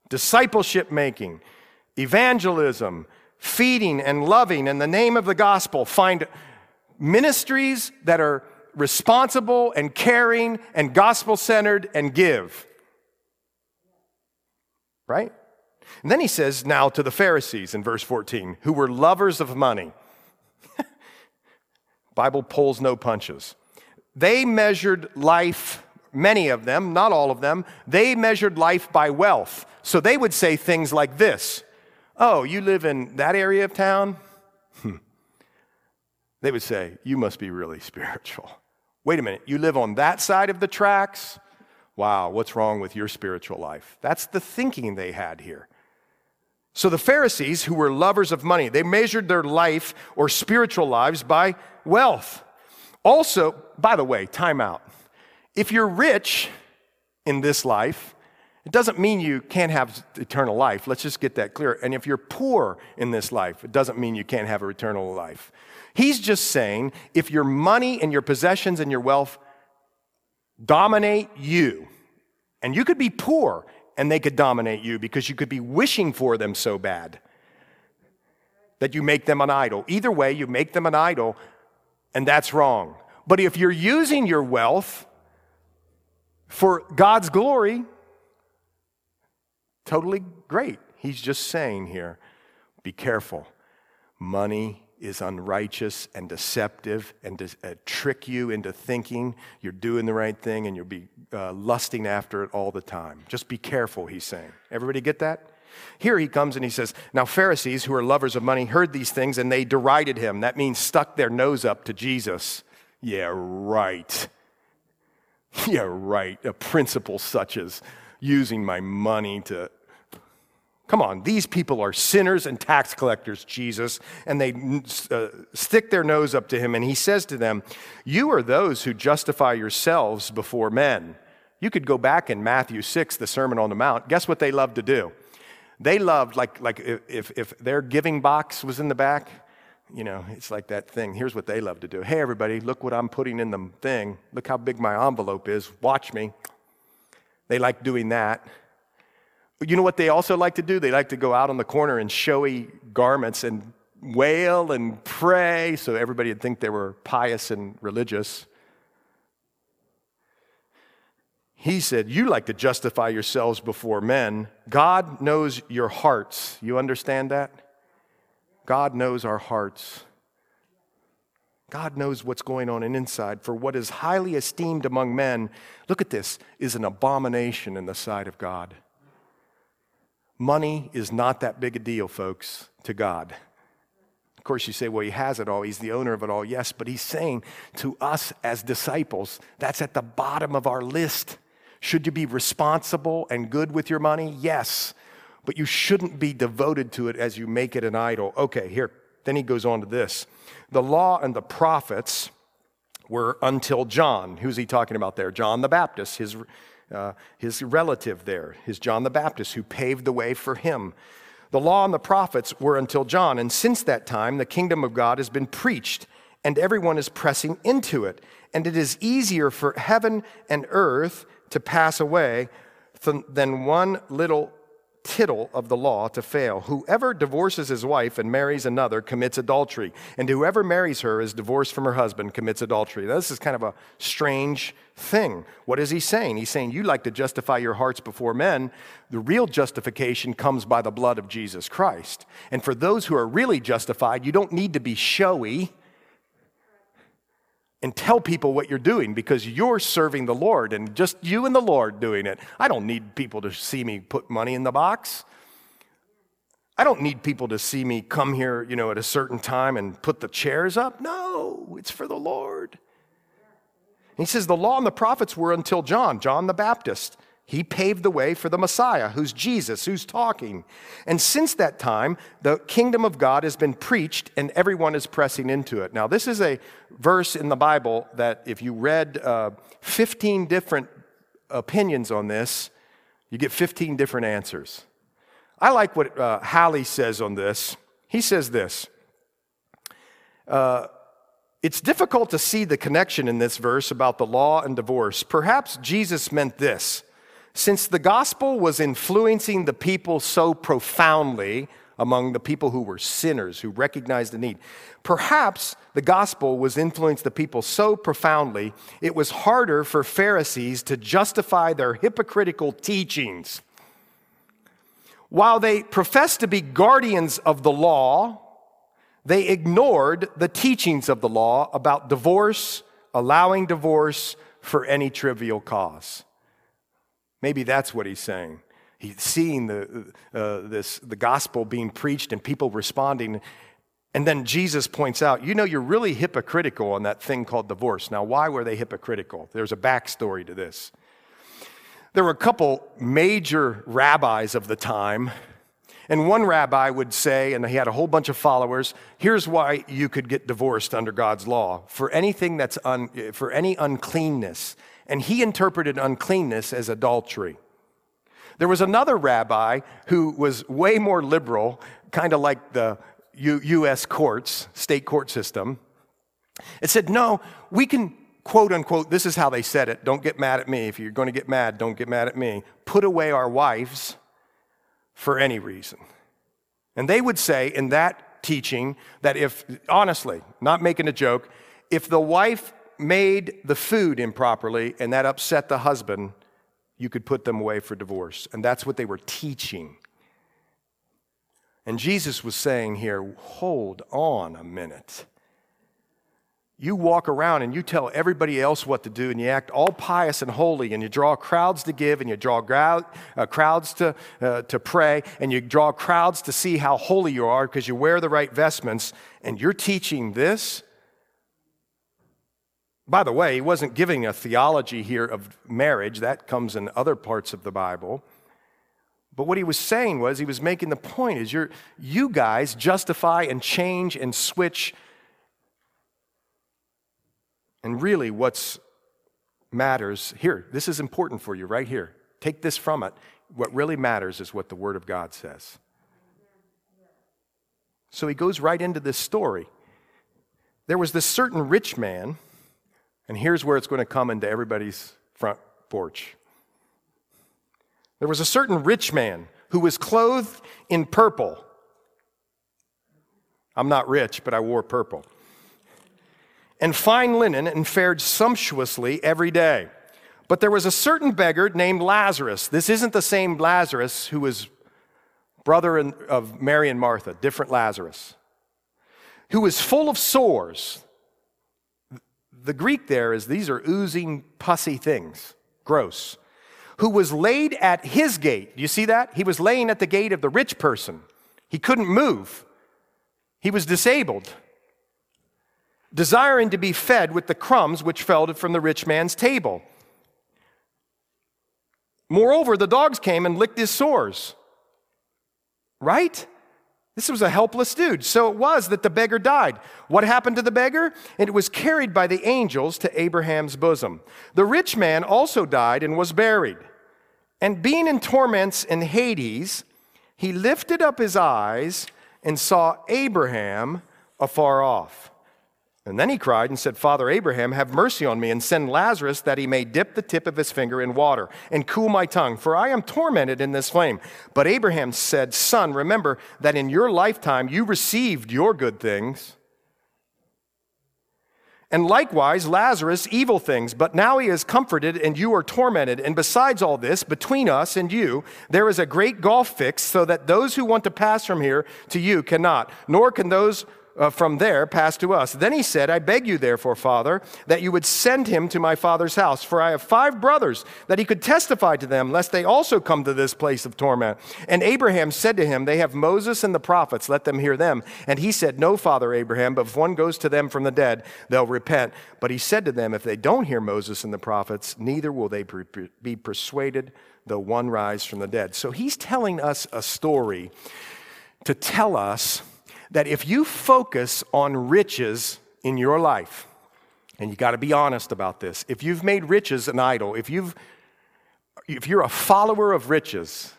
Discipleship making, evangelism, feeding and loving in the name of the gospel. Find ministries that are responsible and caring and gospel centered and give. Right? And then he says, now to the Pharisees in verse 14, who were lovers of money. Bible pulls no punches. They measured life, many of them, not all of them, they measured life by wealth. So they would say things like this Oh, you live in that area of town? Hmm. They would say, You must be really spiritual. Wait a minute, you live on that side of the tracks? Wow, what's wrong with your spiritual life? That's the thinking they had here. So the Pharisees, who were lovers of money, they measured their life or spiritual lives by wealth. Also, by the way, time out. If you're rich in this life, it doesn't mean you can't have eternal life. Let's just get that clear. And if you're poor in this life, it doesn't mean you can't have eternal life. He's just saying if your money and your possessions and your wealth dominate you, and you could be poor and they could dominate you because you could be wishing for them so bad that you make them an idol. Either way, you make them an idol, and that's wrong. But if you're using your wealth for God's glory, totally great. He's just saying here be careful. Money is unrighteous and deceptive and to uh, trick you into thinking you're doing the right thing and you'll be uh, lusting after it all the time. Just be careful, he's saying. Everybody get that? Here he comes and he says, Now, Pharisees, who are lovers of money, heard these things and they derided him. That means stuck their nose up to Jesus. Yeah, right. Yeah, right. A principle such as using my money to Come on, these people are sinners and tax collectors, Jesus. And they uh, stick their nose up to him, and he says to them, You are those who justify yourselves before men. You could go back in Matthew 6, the Sermon on the Mount. Guess what they loved to do? They loved, like, like if, if their giving box was in the back, you know, it's like that thing. Here's what they love to do. Hey, everybody, look what I'm putting in the thing. Look how big my envelope is. Watch me. They like doing that. You know what they also like to do? They like to go out on the corner in showy garments and wail and pray so everybody would think they were pious and religious. He said, You like to justify yourselves before men. God knows your hearts. You understand that? God knows our hearts. God knows what's going on in inside. For what is highly esteemed among men, look at this, is an abomination in the sight of God. Money is not that big a deal, folks, to God. Of course, you say, well, he has it all. He's the owner of it all. Yes, but he's saying to us as disciples, that's at the bottom of our list. Should you be responsible and good with your money? Yes, but you shouldn't be devoted to it as you make it an idol. Okay, here. Then he goes on to this. The law and the prophets were until John. Who's he talking about there? John the Baptist, his, uh, his relative there, his John the Baptist, who paved the way for him. The law and the prophets were until John, and since that time, the kingdom of God has been preached, and everyone is pressing into it. And it is easier for heaven and earth to pass away than one little tittle of the law to fail. Whoever divorces his wife and marries another commits adultery, and whoever marries her is divorced from her husband commits adultery. Now, this is kind of a strange thing. What is he saying? He's saying you like to justify your hearts before men. The real justification comes by the blood of Jesus Christ. And for those who are really justified, you don't need to be showy and tell people what you're doing because you're serving the Lord and just you and the Lord doing it. I don't need people to see me put money in the box. I don't need people to see me come here, you know, at a certain time and put the chairs up. No, it's for the Lord. he says the law and the prophets were until John, John the Baptist. He paved the way for the Messiah, who's Jesus, who's talking. And since that time, the kingdom of God has been preached and everyone is pressing into it. Now, this is a verse in the Bible that if you read uh, 15 different opinions on this, you get 15 different answers. I like what uh, says on this. He says this uh, It's difficult to see the connection in this verse about the law and divorce. Perhaps Jesus meant this since the gospel was influencing the people so profoundly among the people who were sinners, who recognized the need, perhaps the gospel was influenced the people so profoundly it was harder for Pharisees to justify their hypocritical teachings. While they professed to be guardians of the law, they ignored the teachings of the law about divorce, allowing divorce for any trivial cause. Maybe that's what he's saying. He's seeing the, uh, this, the gospel being preached and people responding. And then Jesus points out, you know, you're really hypocritical on that thing called divorce. Now, why were they hypocritical? There's a backstory to this. There were a couple major rabbis of the time, and one rabbi would say, and he had a whole bunch of followers, here's why you could get divorced under God's law for anything that's un, for any uncleanness and he interpreted uncleanness as adultery. There was another rabbi who was way more liberal, kind of like the U- U.S. courts, state court system. It said, no, we can, quote unquote, this is how they said it. Don't get mad at me. If you're going to get mad, don't get mad at me. Put away our wives for any reason. And they would say in that teaching that if, honestly, not making a joke, if the wife made the food improperly and that upset the husband, you could put them away for divorce. And that's what they were teaching. And Jesus was saying here, hold on a minute. You walk around and you tell everybody else what to do, and you act all pious and holy, and you draw crowds to give, and you draw uh, crowds to, uh, to pray, and you draw crowds to see how holy you are because you wear the right vestments, and you're teaching this. By the way, he wasn't giving a theology here of marriage, that comes in other parts of the Bible. But what he was saying was, he was making the point is you're, you guys justify and change and switch. And really, what's matters here, this is important for you right here. Take this from it. What really matters is what the Word of God says. So he goes right into this story. There was this certain rich man and here's where it's going to come into everybody's front porch. There was a certain rich man who was clothed in purple. I'm not rich, but I wore purple. And fine linen and fared sumptuously every day. But there was a certain beggar named Lazarus. This isn't the same Lazarus who was brother of Mary and Martha, different Lazarus, who was full of sores the Greek there is these are oozing, pussy things. Gross. Who was laid at his gate. Do you see that? He was laying at the gate of the rich person. He couldn't move, he was disabled, desiring to be fed with the crumbs which fell from the rich man's table. Moreover, the dogs came and licked his sores. Right? This was a helpless dude. So it was that the beggar died. What happened to the beggar? It was carried by the angels to Abraham's bosom. The rich man also died and was buried. And being in torments in Hades, he lifted up his eyes and saw Abraham afar off and then he cried and said, Father Abraham, have mercy on me and send Lazarus that he may dip the tip of his finger in water and cool my tongue, for I am tormented in this flame. But Abraham said, Son, remember that in your lifetime you received your good things, and likewise Lazarus evil things, but now he is comforted and you are tormented. And besides all this, between us and you, there is a great gulf fixed, so that those who want to pass from here to you cannot, nor can those uh, from there pass to us. Then he said, I beg you, therefore, Father, that you would send him to my father's house, for I have five brothers, that he could testify to them, lest they also come to this place of torment. And Abraham said to him, They have Moses and the prophets, let them hear them. And he said, No, Father Abraham, but if one goes to them from the dead, they'll repent. But he said to them, If they don't hear Moses and the prophets, neither will they be persuaded, though one rise from the dead. So he's telling us a story to tell us that if you focus on riches in your life, and you got to be honest about this, if you've made riches an idol, if you've if you're a follower of riches,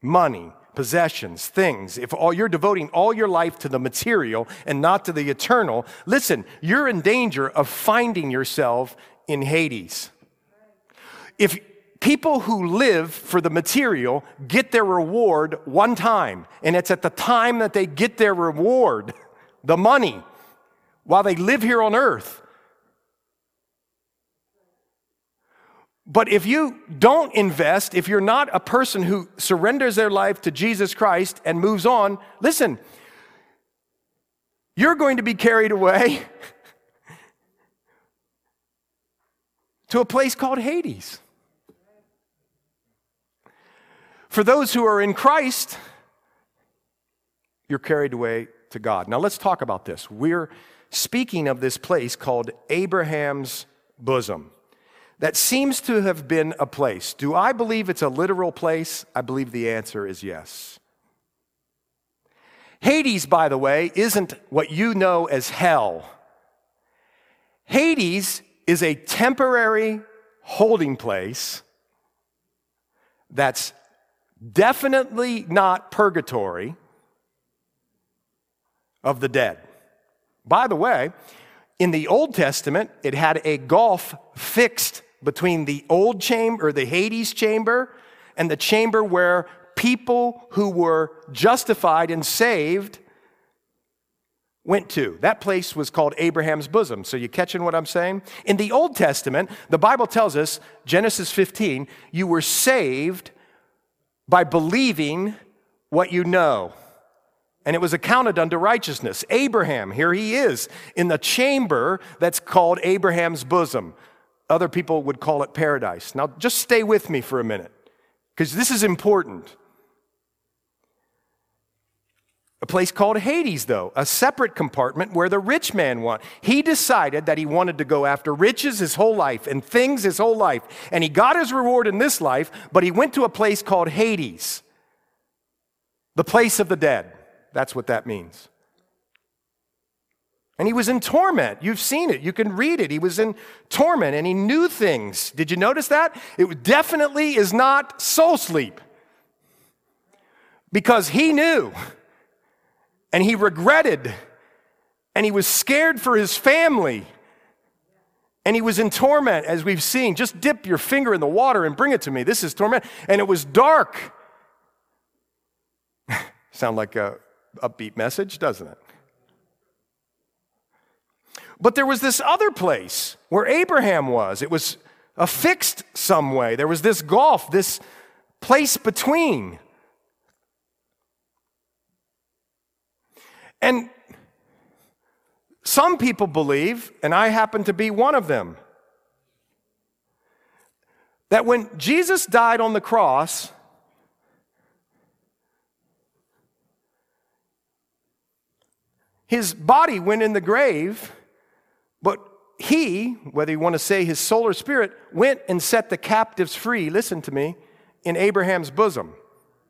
money, possessions, things, if all you're devoting all your life to the material and not to the eternal, listen, you're in danger of finding yourself in Hades. If people who live for the material get their reward one time, and it's at the time that they get their reward, the money, while they live here on earth. But if you don't invest, if you're not a person who surrenders their life to Jesus Christ and moves on, listen, you're going to be carried away to a place called Hades. For those who are in Christ, you're carried away to God. Now let's talk about this. We're speaking of this place called Abraham's bosom. That seems to have been a place. Do I believe it's a literal place? I believe the answer is yes. Hades, by the way, isn't what you know as hell. Hades is a temporary holding place that's Definitely not purgatory of the dead. By the way, in the Old Testament, it had a gulf fixed between the old chamber, or the Hades chamber, and the chamber where people who were justified and saved went to. That place was called Abraham's bosom. So you catching what I'm saying? In the Old Testament, the Bible tells us, Genesis 15, you were saved by believing what you know. And it was accounted unto righteousness. Abraham, here he is in the chamber that's called Abraham's bosom. Other people would call it paradise. Now, just stay with me for a minute, because this is important. A place called Hades, though, a separate compartment where the rich man went. He decided that he wanted to go after riches his whole life and things his whole life. And he got his reward in this life, but he went to a place called Hades, the place of the dead. That's what that means. And he was in torment. You've seen it. You can read it. He was in torment and he knew things. Did you notice that? It definitely is not soul sleep because he knew and he regretted and he was scared for his family and he was in torment as we've seen. Just dip your finger in the water and bring it to me. This is torment. And it was dark. Sound like a upbeat message doesn't it? But there was this other place where abraham was. It was affixed fixed some way. There was this gulf this place between And Some people believe, and I happen to be one of them, that when Jesus died on the cross, his body went in the grave, but he, whether you want to say his soul or spirit, went and set the captives free, listen to me, in Abraham's bosom.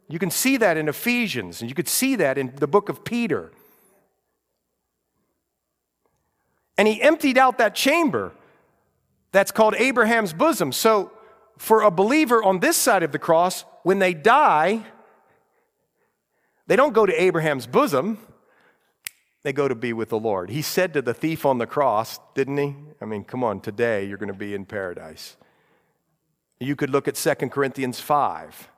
You can see that in Ephesians, and you could see that in the book of Peter. And he emptied out that chamber that's called Abraham's bosom. So, for a believer on this side of the cross, when they die, they don't go to Abraham's bosom, they go to be with the Lord. He said to the thief on the cross, didn't he? I mean, come on, today you're going to be in paradise. You could look at 2 Corinthians 5.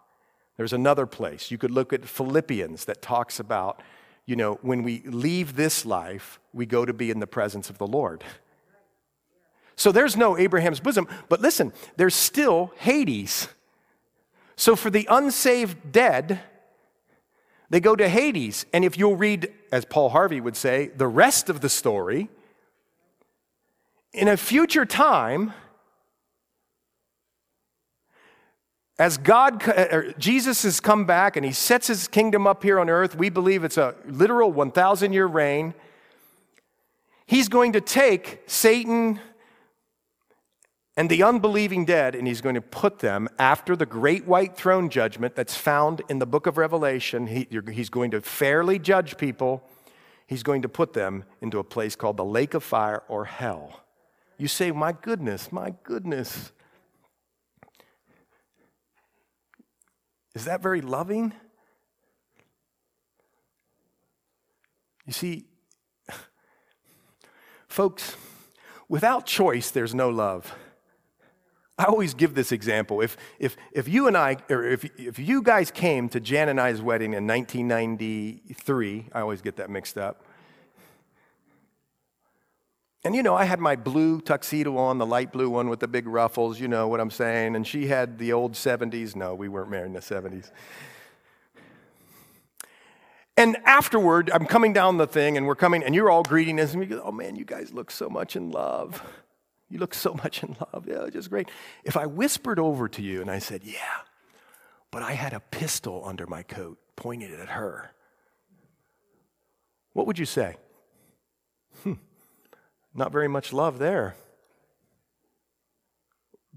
There's another place. You could look at Philippians that talks about, you know, when we leave this life, we go to be in the presence of the Lord. So there's no Abraham's bosom. But listen, there's still Hades. So for the unsaved dead, they go to Hades. And if you'll read, as Paul Harvey would say, the rest of the story, in a future time, as God, uh, Jesus has come back and he sets his kingdom up here on earth, we believe it's a literal 1,000 year reign. He's going to take Satan, and the unbelieving dead, and he's going to put them after the great white throne judgment that's found in the book of Revelation. He, he's going to fairly judge people. He's going to put them into a place called the lake of fire or hell. You say, My goodness, my goodness. Is that very loving? You see, folks, without choice, there's no love. I always give this example. If, if, if you and I, or if, if you guys came to Jan and I's wedding in 1993, I always get that mixed up. And you know, I had my blue tuxedo on, the light blue one with the big ruffles, you know what I'm saying. And she had the old 70s. No, we weren't married in the 70s. And afterward, I'm coming down the thing, and we're coming, and you're all greeting us, and we go, oh man, you guys look so much in love. You look so much in love. Yeah, just great. If I whispered over to you and I said, Yeah, but I had a pistol under my coat pointed at her, what would you say? Not very much love there.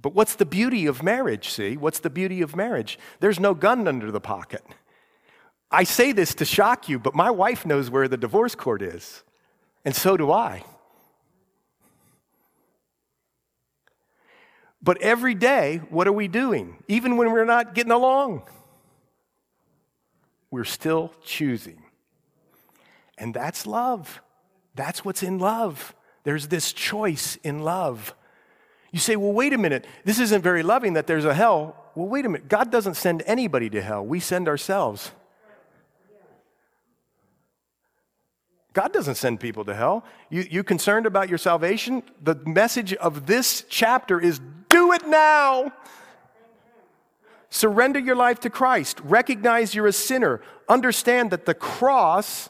But what's the beauty of marriage, see? What's the beauty of marriage? There's no gun under the pocket. I say this to shock you, but my wife knows where the divorce court is, and so do I. But every day, what are we doing? Even when we're not getting along, we're still choosing. And that's love. That's what's in love. There's this choice in love. You say, well, wait a minute, this isn't very loving that there's a hell. Well, wait a minute, God doesn't send anybody to hell, we send ourselves. God doesn't send people to hell. You, you concerned about your salvation? The message of this chapter is do it now. Surrender your life to Christ. Recognize you're a sinner. Understand that the cross,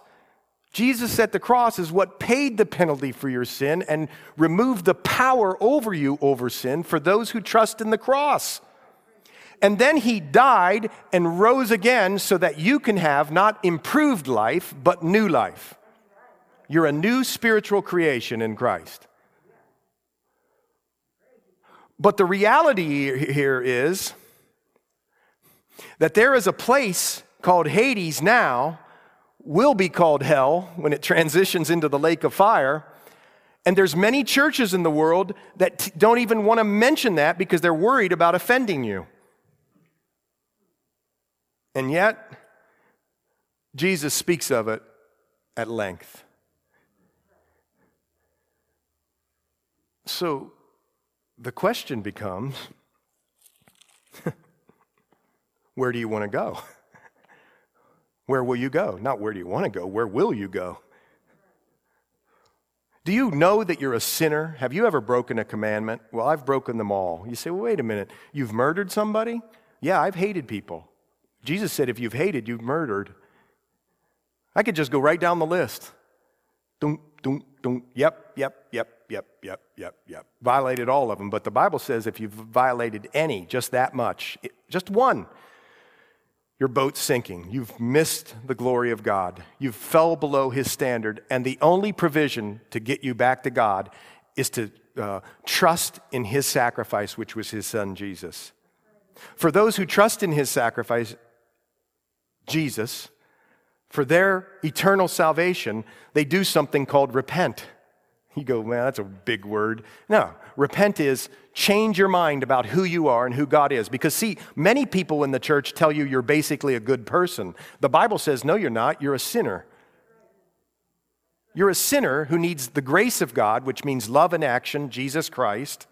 Jesus at the cross, is what paid the penalty for your sin and removed the power over you over sin for those who trust in the cross. And then he died and rose again so that you can have not improved life, but new life. You're a new spiritual creation in Christ. But the reality here is that there is a place called Hades now, will be called hell when it transitions into the lake of fire. And there's many churches in the world that t- don't even want to mention that because they're worried about offending you. And yet, Jesus speaks of it at length. So the question becomes where do you want to go? Where will you go? Not where do you want to go, where will you go? Do you know that you're a sinner? Have you ever broken a commandment? Well, I've broken them all. You say, well, wait a minute. You've murdered somebody? Yeah, I've hated people. Jesus said, if you've hated, you've murdered. I could just go right down the list. Dunk, don't, don't. Yep, yep, yep, yep, yep, yep, yep. Violated all of them. But the Bible says if you've violated any, just that much, just one, your boat's sinking. You've missed the glory of God. You've fell below his standard. And the only provision to get you back to God is to uh, trust in his sacrifice, which was his son Jesus. For those who trust in his sacrifice, Jesus, for their eternal salvation, they do something called repent. You go, man, that's a big word. No, repent is change your mind about who you are and who God is. Because, see, many people in the church tell you you're basically a good person. The Bible says, no, you're not. You're a sinner. You're a sinner who needs the grace of God, which means love and action, Jesus Christ,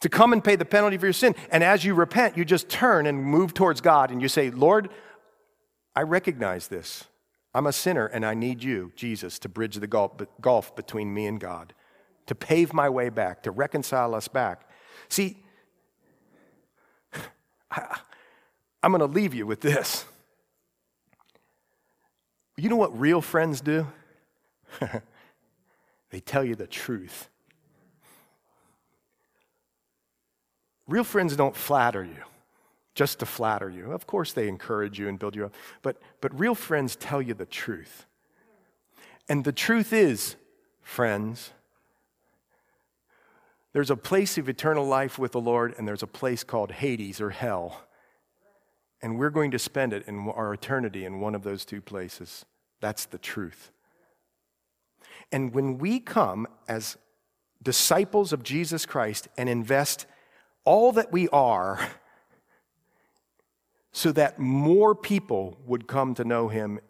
to come and pay the penalty for your sin. And as you repent, you just turn and move towards God and you say, Lord, I recognize this. I'm a sinner and I need you, Jesus, to bridge the gulf between me and God, to pave my way back, to reconcile us back. See, I'm going to leave you with this. You know what real friends do? they tell you the truth. Real friends don't flatter you just to flatter you. Of course, they encourage you and build you up, but, but real friends tell you the truth. And the truth is, friends, there's a place of eternal life with the Lord, and there's a place called Hades or hell. And we're going to spend it in our eternity in one of those two places. That's the truth. And when we come as disciples of Jesus Christ and invest all that we are so that more people would come to know him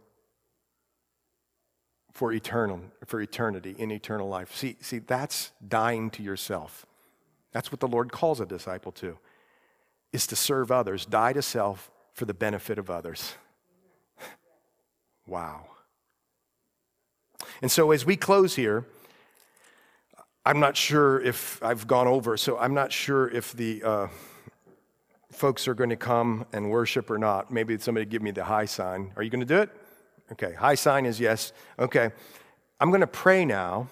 for eternal for eternity in eternal life. See see that's dying to yourself. That's what the lord calls a disciple to is to serve others die to self for the benefit of others. Wow. And so as we close here i'm not sure if i've gone over so i'm not sure if the uh, folks are going to come and worship or not. Maybe somebody give me the high sign. Are you going to do it? Okay, high sign is yes. Okay, I'm going to pray now.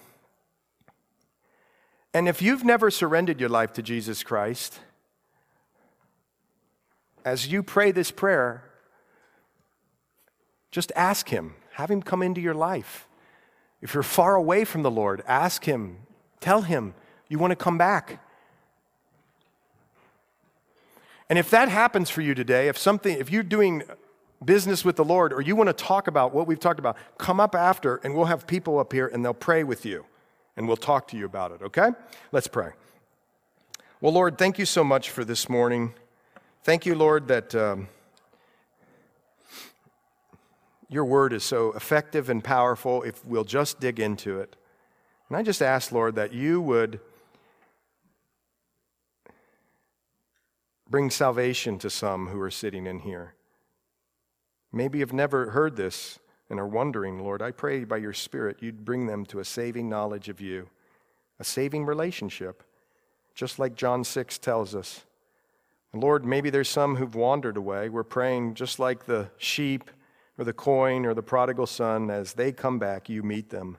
And if you've never surrendered your life to Jesus Christ, as you pray this prayer, just ask Him. Have Him come into your life. If you're far away from the Lord, ask Him. Tell Him you want to come back. And if that happens for you today, if something, if you're doing business with the Lord or you want to talk about what we've talked about, come up after and we'll have people up here and they'll pray with you and we'll talk to you about it, okay? Let's pray. Well, Lord, thank you so much for this morning. Thank you, Lord, that um, your word is so effective and powerful if we'll just dig into it. And I just ask, Lord, that you would Bring salvation to some who are sitting in here. Maybe you've never heard this and are wondering, Lord, I pray by your Spirit you'd bring them to a saving knowledge of you, a saving relationship, just like John 6 tells us. Lord, maybe there's some who've wandered away. We're praying just like the sheep or the coin or the prodigal son, as they come back, you meet them.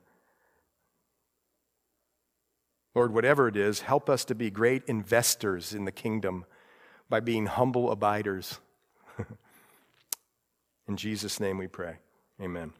Lord, whatever it is, help us to be great investors in the kingdom by being humble abiders. In Jesus' name we pray. Amen.